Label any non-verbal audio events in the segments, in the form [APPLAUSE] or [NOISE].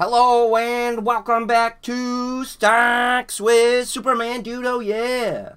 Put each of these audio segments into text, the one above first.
Hello and welcome back to Stocks with Superman Dude. Oh yeah.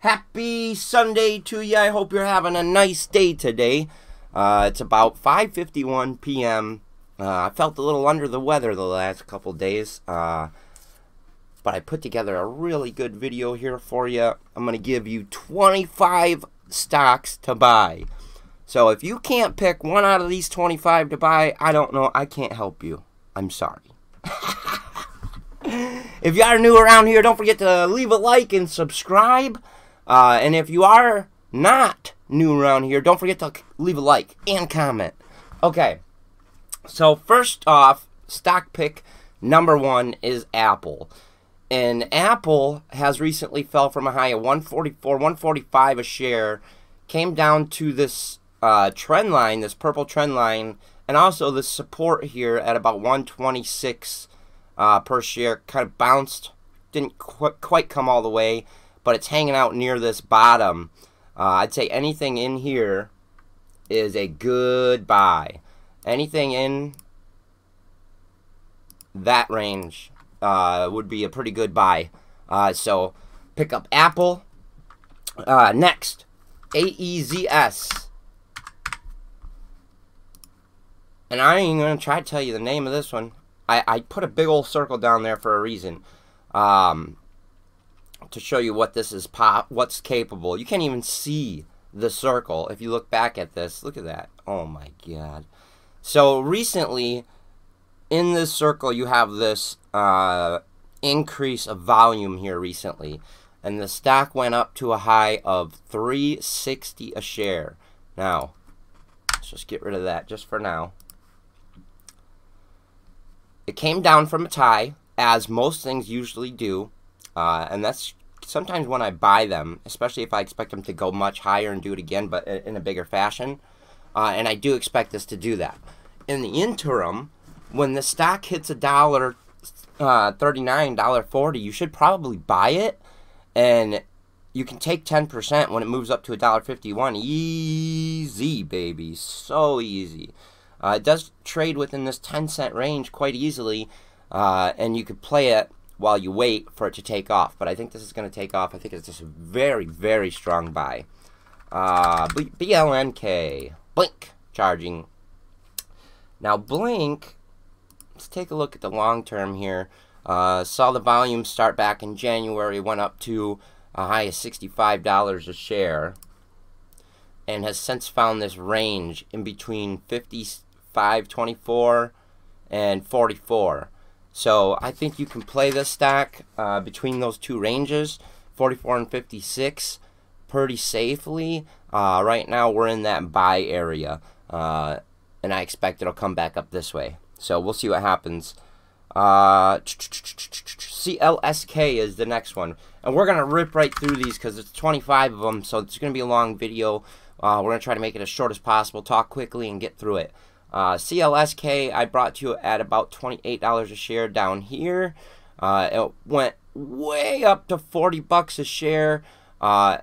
Happy Sunday to you. I hope you're having a nice day today. Uh, it's about 5:51 p.m. Uh, I felt a little under the weather the last couple days, uh, but I put together a really good video here for you. I'm going to give you 25 stocks to buy. So if you can't pick one out of these 25 to buy, I don't know. I can't help you. I'm sorry. [LAUGHS] if you are new around here, don't forget to leave a like and subscribe. Uh, and if you are not new around here, don't forget to leave a like and comment. Okay. So first off, stock pick number one is Apple. And Apple has recently fell from a high of 144, 145 a share, came down to this uh, trend line, this purple trend line, and also the support here at about 126 uh, per share kind of bounced. Didn't qu- quite come all the way but it's hanging out near this bottom. Uh, i'd say anything in here is a good buy. Anything in that range uh, would be a pretty good buy. Uh, so pick up apple. Uh, next aezs And I ain't gonna try to tell you the name of this one. I, I put a big old circle down there for a reason. Um, to show you what this is pop what's capable. You can't even see the circle if you look back at this. Look at that. Oh my god. So recently in this circle you have this uh, increase of volume here recently. And the stock went up to a high of 360 a share. Now, let's just get rid of that just for now. It came down from a tie, as most things usually do, uh, and that's sometimes when I buy them, especially if I expect them to go much higher and do it again, but in a bigger fashion. Uh, and I do expect this to do that. In the interim, when the stock hits a dollar uh, thirty-nine, dollar forty, you should probably buy it, and you can take ten percent when it moves up to a dollar fifty-one. Easy, baby, so easy. Uh, it does trade within this 10 cent range quite easily, uh, and you could play it while you wait for it to take off. But I think this is going to take off. I think it's just a very, very strong buy. Uh, BLNK, Blink, charging. Now, Blink, let's take a look at the long term here. Uh, saw the volume start back in January, went up to a high of $65 a share, and has since found this range in between 50 524 and 44. So I think you can play this stack uh, between those two ranges, 44 and 56, pretty safely. Uh, right now we're in that buy area, uh, and I expect it'll come back up this way. So we'll see what happens. Uh, CLSK is the next one, and we're gonna rip right through these because it's 25 of them, so it's gonna be a long video. Uh, we're gonna try to make it as short as possible, talk quickly, and get through it. Uh, CLSK I brought to you at about $28 a share down here. Uh, it went way up to 40 bucks a share. Uh,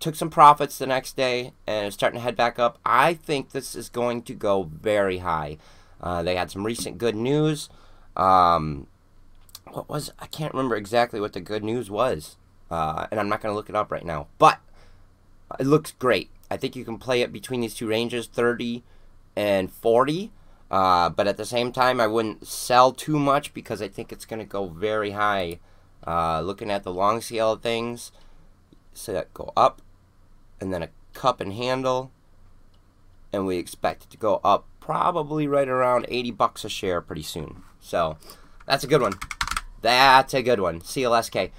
took some profits the next day and it's starting to head back up. I think this is going to go very high. Uh, they had some recent good news. Um, what was I can't remember exactly what the good news was, uh, and I'm not going to look it up right now. But it looks great. I think you can play it between these two ranges, 30 and 40. Uh, but at the same time, I wouldn't sell too much because I think it's going to go very high. Uh, looking at the long scale of things, so that go up, and then a cup and handle, and we expect it to go up probably right around 80 bucks a share pretty soon. So that's a good one. That's a good one. CLSK.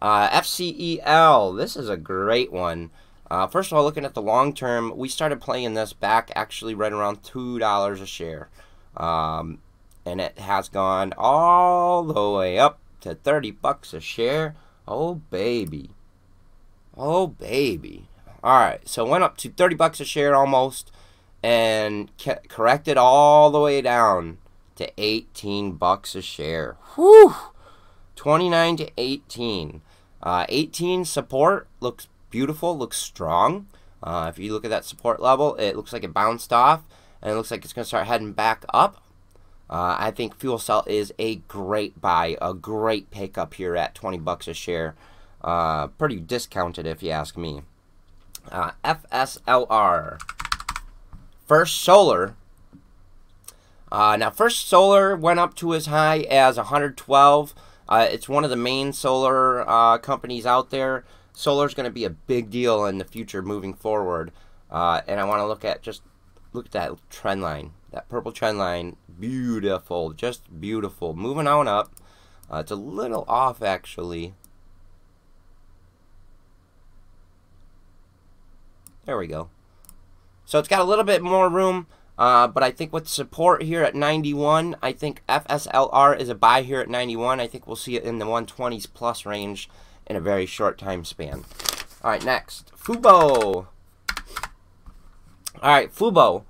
Uh, FCEL. This is a great one. Uh, first of all, looking at the long term, we started playing this back actually right around $2 a share. Um, and it has gone all the way up to 30 bucks a share. Oh, baby. Oh, baby. All right, so went up to 30 bucks a share almost and corrected all the way down to 18 bucks a share. Whew. 29 to 18. Uh, 18 support looks beautiful, looks strong. Uh, if you look at that support level, it looks like it bounced off, and it looks like it's going to start heading back up. Uh, I think Fuel Cell is a great buy, a great pickup here at 20 bucks a share. Uh, pretty discounted if you ask me. Uh, FSLR. First Solar. Uh, now, First Solar went up to as high as 112. Uh, it's one of the main solar uh, companies out there. Solar is going to be a big deal in the future moving forward. and I want to look at just look at that trend line. That purple trend line, beautiful, just beautiful. Moving on up. Uh, it's a little off, actually. There we go. So it's got a little bit more room, uh, but I think with support here at 91, I think FSLR is a buy here at 91. I think we'll see it in the 120s plus range in a very short time span. All right, next. Fubo. All right, Fubo.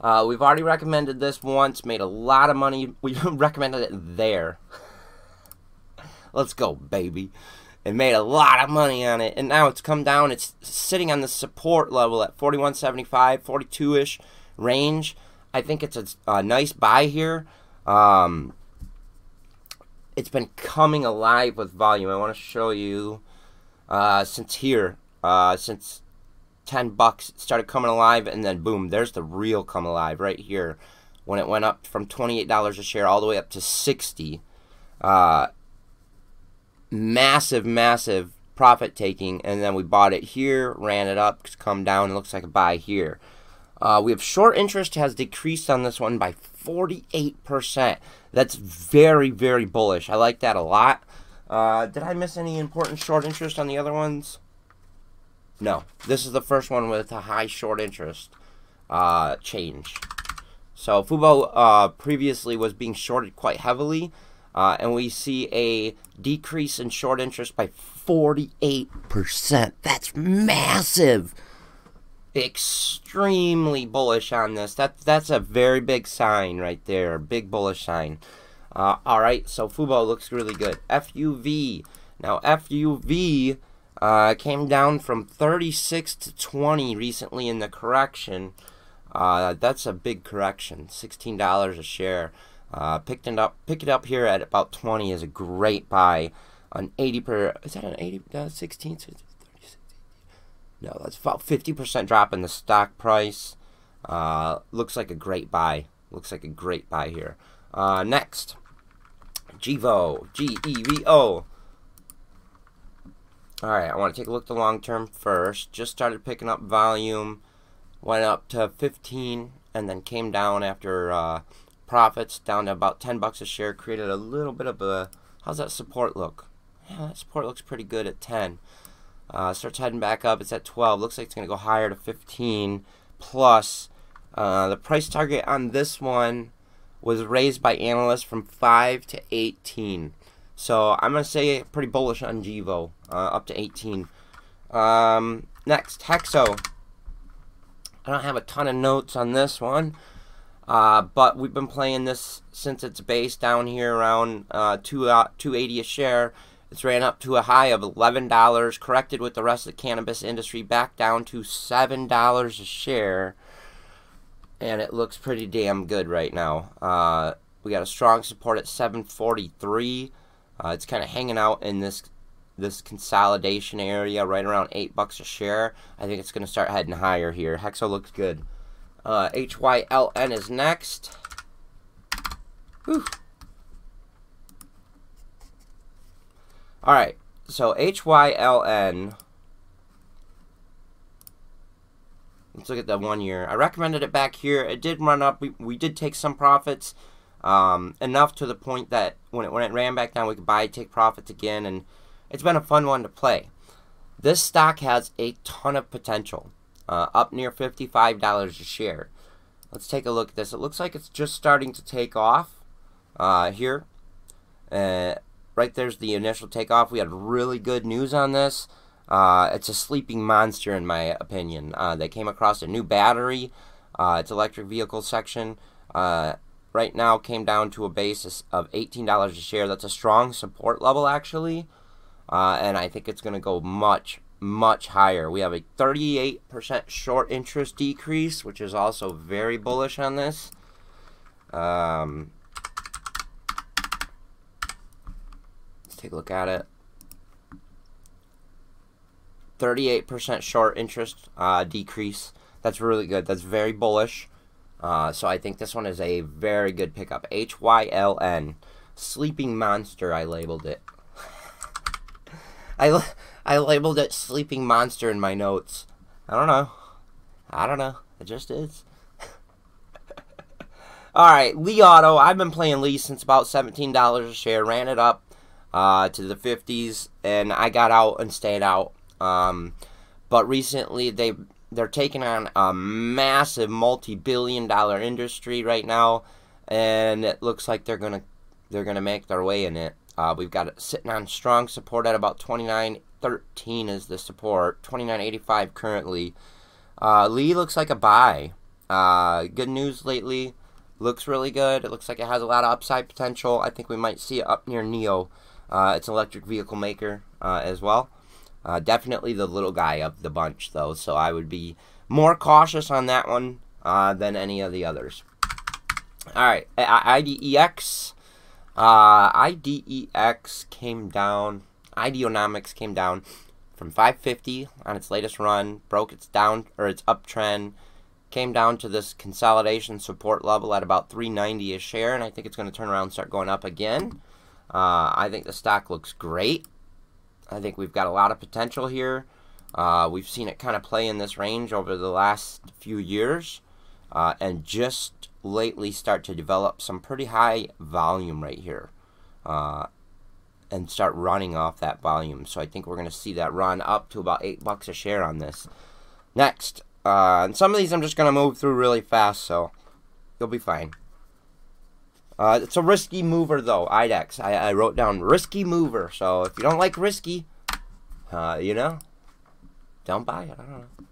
Uh, we've already recommended this once, made a lot of money. [LAUGHS] We recommended it there. [LAUGHS] Let's go, baby. It made a lot of money on it, and now it's come down. It's sitting on the support level at 41.75, 42-ish range. I think it's a, a nice buy here. Um, it's been coming alive with volume. I want to show you uh, since here, uh, since 10 bucks started coming alive and then boom there's the real come alive right here when it went up from $28 a share all the way up to 60 uh, massive massive profit taking and then we bought it here ran it up come down it looks like a buy here uh, we have short interest has decreased on this one by 48% that's very very bullish i like that a lot uh, did i miss any important short interest on the other ones no, this is the first one with a high short interest uh, change. So Fubo uh, previously was being shorted quite heavily, uh, and we see a decrease in short interest by 48%. That's massive. Extremely bullish on this. That, that's a very big sign right there. Big bullish sign. Uh, all right, so Fubo looks really good. FUV. Now, FUV uh, came down from 36 to 20 recently in the correction. Uh, that's a big correction. $16 a share. Uh, picked it up, pick it up here at about 20 is a great buy. An 80 per, is that an 80, uh, 16? No, that's about 50% drop in the stock price. Uh, looks like a great buy. Looks like a great buy here. Uh, next, Gevo, G E V O. Alright, I want to take a look at the long term first. Just started picking up volume, went up to 15, and then came down after uh, profits, down to about 10 bucks a share. Created a little bit of a. How's that support look? Yeah, that support looks pretty good at 10. Uh, starts heading back up. It's at 12. Looks like it's going to go higher to 15 plus. Uh, the price target on this one was raised by analysts from 5 to 18. So I'm going to say pretty bullish on Gevo, uh, up to 18. Um, next, Hexo. I don't have a ton of notes on this one, uh, but we've been playing this since its base down here around uh, two, uh, 280 a share. It's ran up to a high of $11, corrected with the rest of the cannabis industry back down to $7 a share. And it looks pretty damn good right now. Uh, we got a strong support at 743. Uh, it's kind of hanging out in this this consolidation area right around eight bucks a share. I think it's going to start heading higher here. Hexo looks good. Uh, HYLN is next. Whew. All right, so HYLN. Let's look at the one year. I recommended it back here. It did run up. We, we did take some profits. Um, enough to the point that when it, when it ran back down, we could buy, take profits again, and it's been a fun one to play. This stock has a ton of potential, uh, up near $55 a share. Let's take a look at this. It looks like it's just starting to take off uh, here. Uh, right there's the initial takeoff. We had really good news on this. Uh, it's a sleeping monster, in my opinion. Uh, they came across a new battery. Uh, it's electric vehicle section. Uh, right now came down to a basis of $18 a share. That's a strong support level, actually. Uh, and I think it's going to go much, much higher. We have a 38% short interest decrease, which is also very bullish on this. Um, Take a look at it. 38% short interest uh, decrease. That's really good. That's very bullish. Uh, so I think this one is a very good pickup. H Y L N. Sleeping Monster, I labeled it. [LAUGHS] I, I labeled it Sleeping Monster in my notes. I don't know. I don't know. It just is. [LAUGHS] Alright, Li Auto. I've been playing Li since about $17 a share. Ran it up uh, to the 50s, and I got out and stayed out. Um, but recently, they they're taking on a massive multi-billion dollar industry right now, and it looks like they're gonna they're gonna make their way in it. Uh, we've got it sitting on strong support at about 29.13 is the support, 29.85 currently. Uh, Li looks like a buy. Uh, good news lately. Looks really good. It looks like it has a lot of upside potential. I think we might see it up near NIO. Uh, it's an electric vehicle maker uh, as well. Uh, definitely the little guy of the bunch, though, so I would be more cautious on that one uh, than any of the others. All right, IDEX. Uh, IDEX came down. Ideanomics came down from 550 on its latest run, broke its down or its uptrend, came down to this consolidation support level at about 390 a share, and I think it's going to turn around and start going up again. Uh, I think the stock looks great. I think we've got a lot of potential here. Uh, we've seen it kind of play in this range over the last few years uh, and just lately start to develop some pretty high volume right here uh, and start running off that volume. So I think we're going to see that run up to about 8 bucks a share on this. Next, uh, and some of these I'm just going to move through really fast, so you'll be fine. Uh, it's a risky mover, though, IDEX. I, I, wrote down risky mover. So if you don't like risky, uh, you know, don't buy it. I don't know.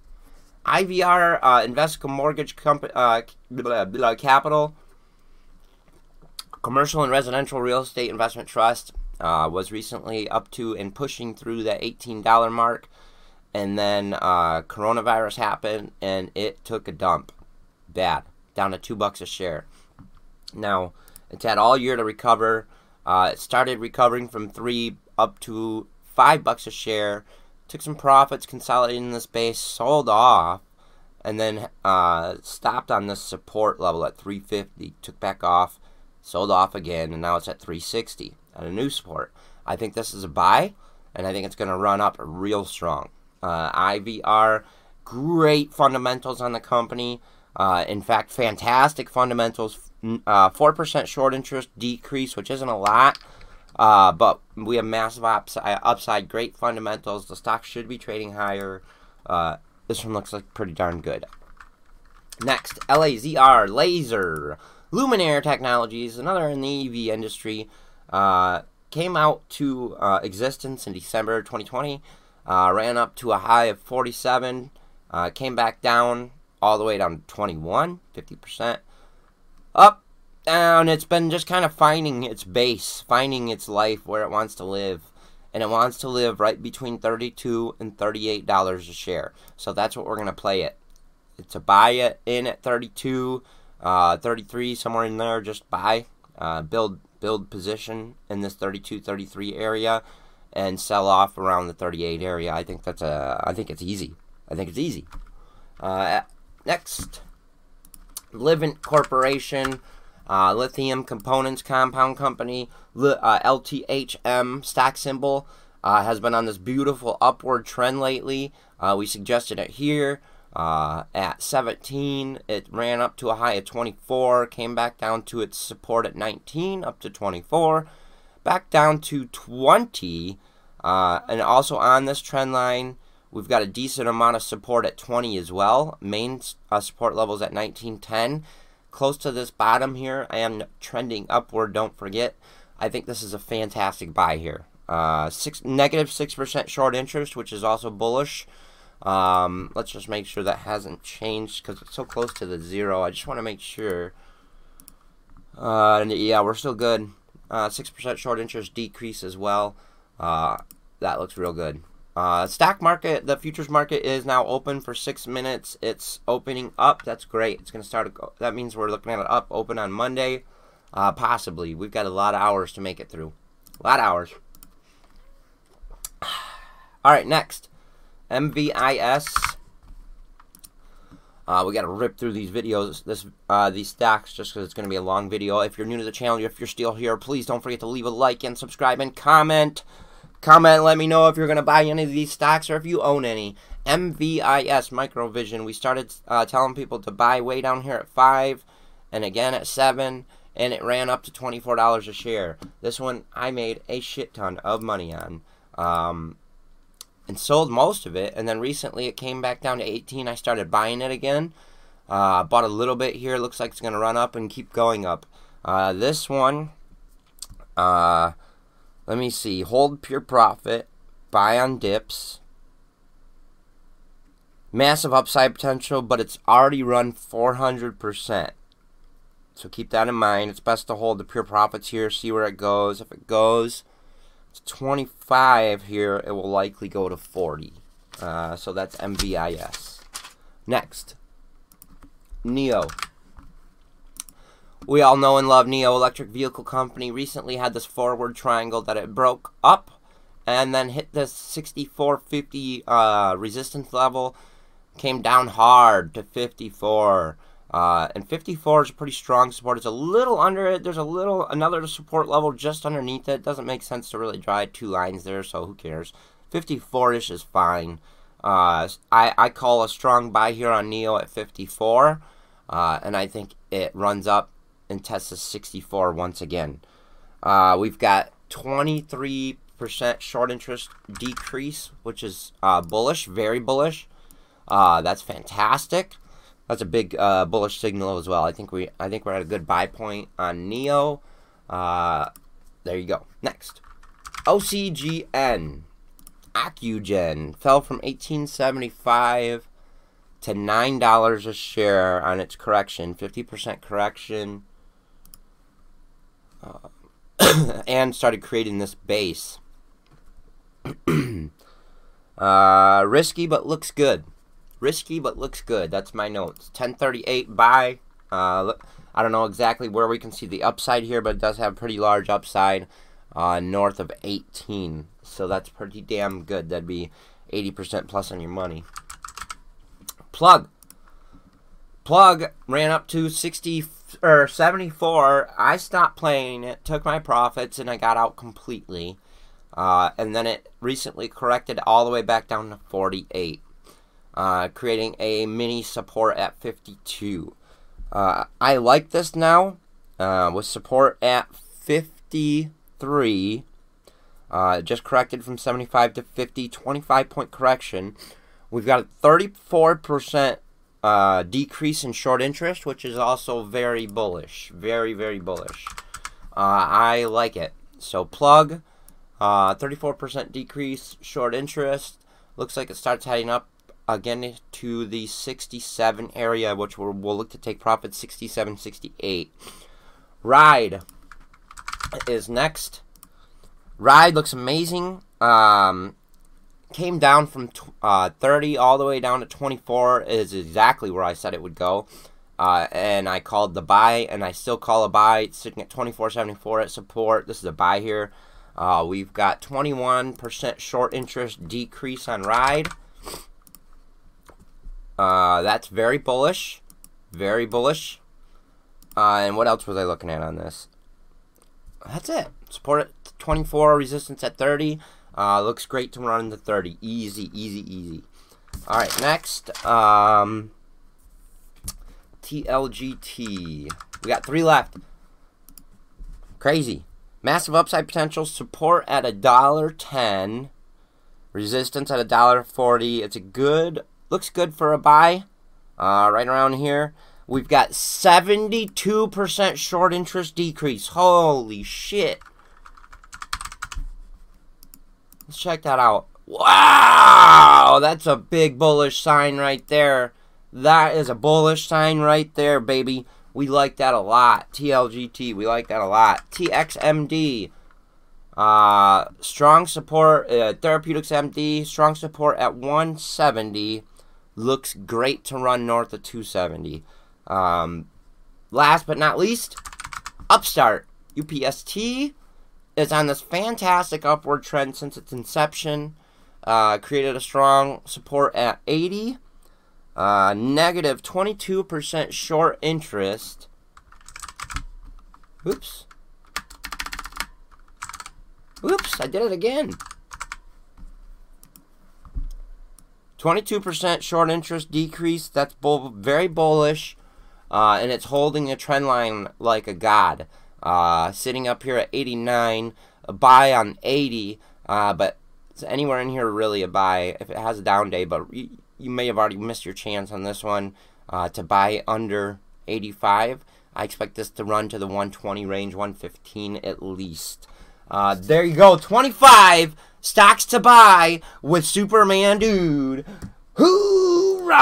IVR, uh, Invesco Mortgage Company, uh, blah, blah, Capital, Commercial and Residential Real Estate Investment Trust, uh, was recently up to and pushing through the $18 mark. And then uh, coronavirus happened and it took a dump. Bad. Down to two bucks a share. Now, it's had all year to recover. Uh, it started recovering from three up to five bucks a share. Took some profits, consolidating the space, sold off, and then uh, stopped on this support level at 350. Took back off, sold off again, and now it's at 360 at a new support. I think this is a buy, and I think it's going to run up real strong. Uh, IVR, great fundamentals on the company. Uh, in fact, fantastic fundamentals uh, 4% short interest decrease, which isn't a lot, uh, but we have massive upside, upside, great fundamentals. The stock should be trading higher. Uh, this one looks like pretty darn good. Next, LAZR, Laser. Luminar Technologies, another in the EV industry, uh, came out to uh, existence in December 2020, uh, ran up to a high of 47, came back down all the way down to 21, 50% up, down. It's been just kind of finding its base, finding its life where it wants to live. And it wants to live right between 32 and $38 a share. So that's what we're going to play it. A buy it in at 32, uh, 33, somewhere in there. Just buy, uh, build, build position in this 32, 33 area, and sell off around the 38 area. I think that's a. I think it's easy. I think it's easy. Uh, next, Livent Corporation, uh, Lithium Components Compound Company, uh, LTHM stock symbol, uh, has been on this beautiful upward trend lately. Uh, we suggested it here uh, at 17. It ran up to a high of 24, came back down to its support at 19, up to 24, back down to 20, uh, and also on this trend line. We've got a decent amount of support at 20 as well. Main uh, support levels at 1910. Close to this bottom here, I am trending upward. Don't forget. I think this is a fantastic buy here. Uh, six negative six percent short interest, which is also bullish. Um, let's just make sure that hasn't changed because it's so close to the zero. I just want to make sure. Uh, yeah, we're still good. Uh, six percent short interest decrease as well. Uh, that looks real good. Uh, stock market, the futures market is now open for six minutes. It's opening up. That's great. It's going to start. That means we're looking at it up, open on Monday. Uh, possibly. We've got a lot of hours to make it through. A lot of hours. [SIGHS] All right, next. MVIS. Uh, we got to rip through these videos, this uh, these stacks, just because it's going to be a long video. If you're new to the channel, if you're still here, please don't forget to leave a like and subscribe and comment. Comment, let me know if you're going to buy any of these stocks or if you own any. MVIS, Microvision, we started uh, telling people to buy way down here at 5 and again at 7 and it ran up to $24 a share. This one I made a shit ton of money on. Um, and sold most of it. And then recently it came back down to 18. I started buying it again. Uh, bought a little bit here. Looks like it's going to run up and keep going up. Uh, this one, uh, let me see. Hold pure profit. Buy on dips. Massive upside potential, but it's already run 400%. So keep that in mind. It's best to hold the pure profits here, see where it goes. If it goes, it's 25 here, it will likely go to 40. Uh, so that's MVIS. Next, NIO. We all know and love NIO Electric Vehicle Company. Recently had this forward triangle that it broke up and then hit the 6450 uh, resistance level. Came down hard to 54. Uh, and 54 is a pretty strong support. It's a little under it. There's a little another support level just underneath it. Doesn't make sense to really draw two lines there, so who cares? 54ish is fine. Uh, I I call a strong buy here on NIO at 54, uh, and I think it runs up and tests 64 once again. Uh, we've got 23% short interest decrease, which is uh, bullish, very bullish. Uh, that's fantastic that's a big uh, bullish signal as well. I think we I think we're at a good buy point on NIO. Uh, there you go. Next, OCGN, Ocugen fell from 1875 to nine dollars a share on its correction, 50% correction, uh, [COUGHS] and started creating this base. [COUGHS] uh, risky, but looks good. Risky, but looks good. That's my notes. 1038 buy. Uh, I don't know exactly where we can see the upside here, but it does have pretty large upside uh, north of 18. So that's pretty damn good. That'd be 80% plus on your money. Plug. Plug ran up to 60 or 74. I stopped playing it, took my profits, and I got out completely. Uh, and then it recently corrected all the way back down to 48 uh, creating a mini support at 52. Uh, I like this now uh, with support at 53. Uh, just corrected from 75 to 50, 25 point correction. We've got a 34% uh, decrease in short interest, which is also very bullish. Very, very bullish. Uh, I like it. So, plug, 34% decrease, short interest. Looks like it starts heading up again to the 67 area, which we'll, we'll look to take profit 67, 68. Ride is next. Ride looks amazing. Um, came down from uh, 30 all the way down to 24 is exactly where I said it would go. Uh, and I called the buy, and I still call a buy. It's sitting at 24.74 at support. This is a buy here. Uh, we've got 21% short interest decrease on ride. Uh, that's very bullish. Very bullish. Uh, and what else was I looking at on this? That's it. Support at 24, resistance at 30. Uh, looks great to run into 30. Easy, easy, easy. All right, next. Um, TLGT. We got three left. Crazy. Massive upside potential. Support at a dollar ten. Resistance at a dollar forty. It's a good Looks good for a buy. Uh, right around here. We've got 72% short interest decrease. Holy shit. Let's check that out. Wow! That's a big bullish sign right there. That is a bullish sign right there, baby. We like that a lot. TLGT, we like that a lot. TXMD, uh, strong support, uh, Therapeutics MD, strong support at 170 looks great to run north of 270. Um, last but not least, Upstart UPST is on this fantastic upward trend since its inception. uh, created a strong support at 80. Uh, negative 22% short interest. Oops. Oops, I did it again. 22% short interest decrease. That's bull, very bullish. Uh, and it's holding a trend line like a god. Uh, sitting up here at 89, a buy on 80, uh, but anywhere in here really a buy if it has a down day. But you, you may have already missed your chance on this one uh, to buy under 85. I expect this to run to the 120 range, 115 at least. Uh, there you go, 25 stocks to buy with Superman Dude. Hoorah!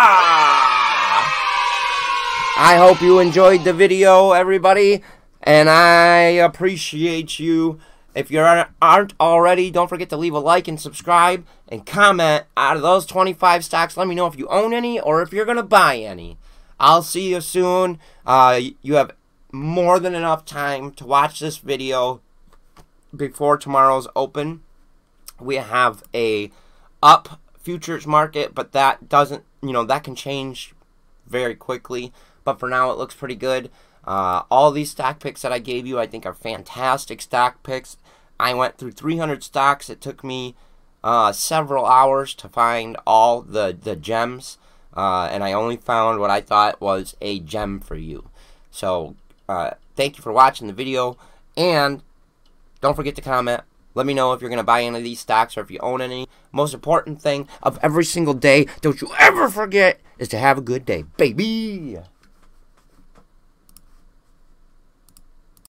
I hope you enjoyed the video, everybody, and I appreciate you. If you aren't already, don't forget to leave a like and subscribe and comment out of those 25 stocks. Let me know if you own any or if you're going to buy any. I'll see you soon. Uh, you have more than enough time to watch this video before tomorrow's open. We have a up futures market, but that doesn't, you know, that can change very quickly. But for now, it looks pretty good. Uh, all these stock picks that I gave you, I think, are fantastic stock picks. I went through 300 stocks. It took me uh, several hours to find all the, the gems, uh, and I only found what I thought was a gem for you. So, uh, thank you for watching the video, and don't forget to comment. Let me know if you're going to buy any of these stocks or if you own any. Most important thing of every single day, don't you ever forget, is to have a good day, baby!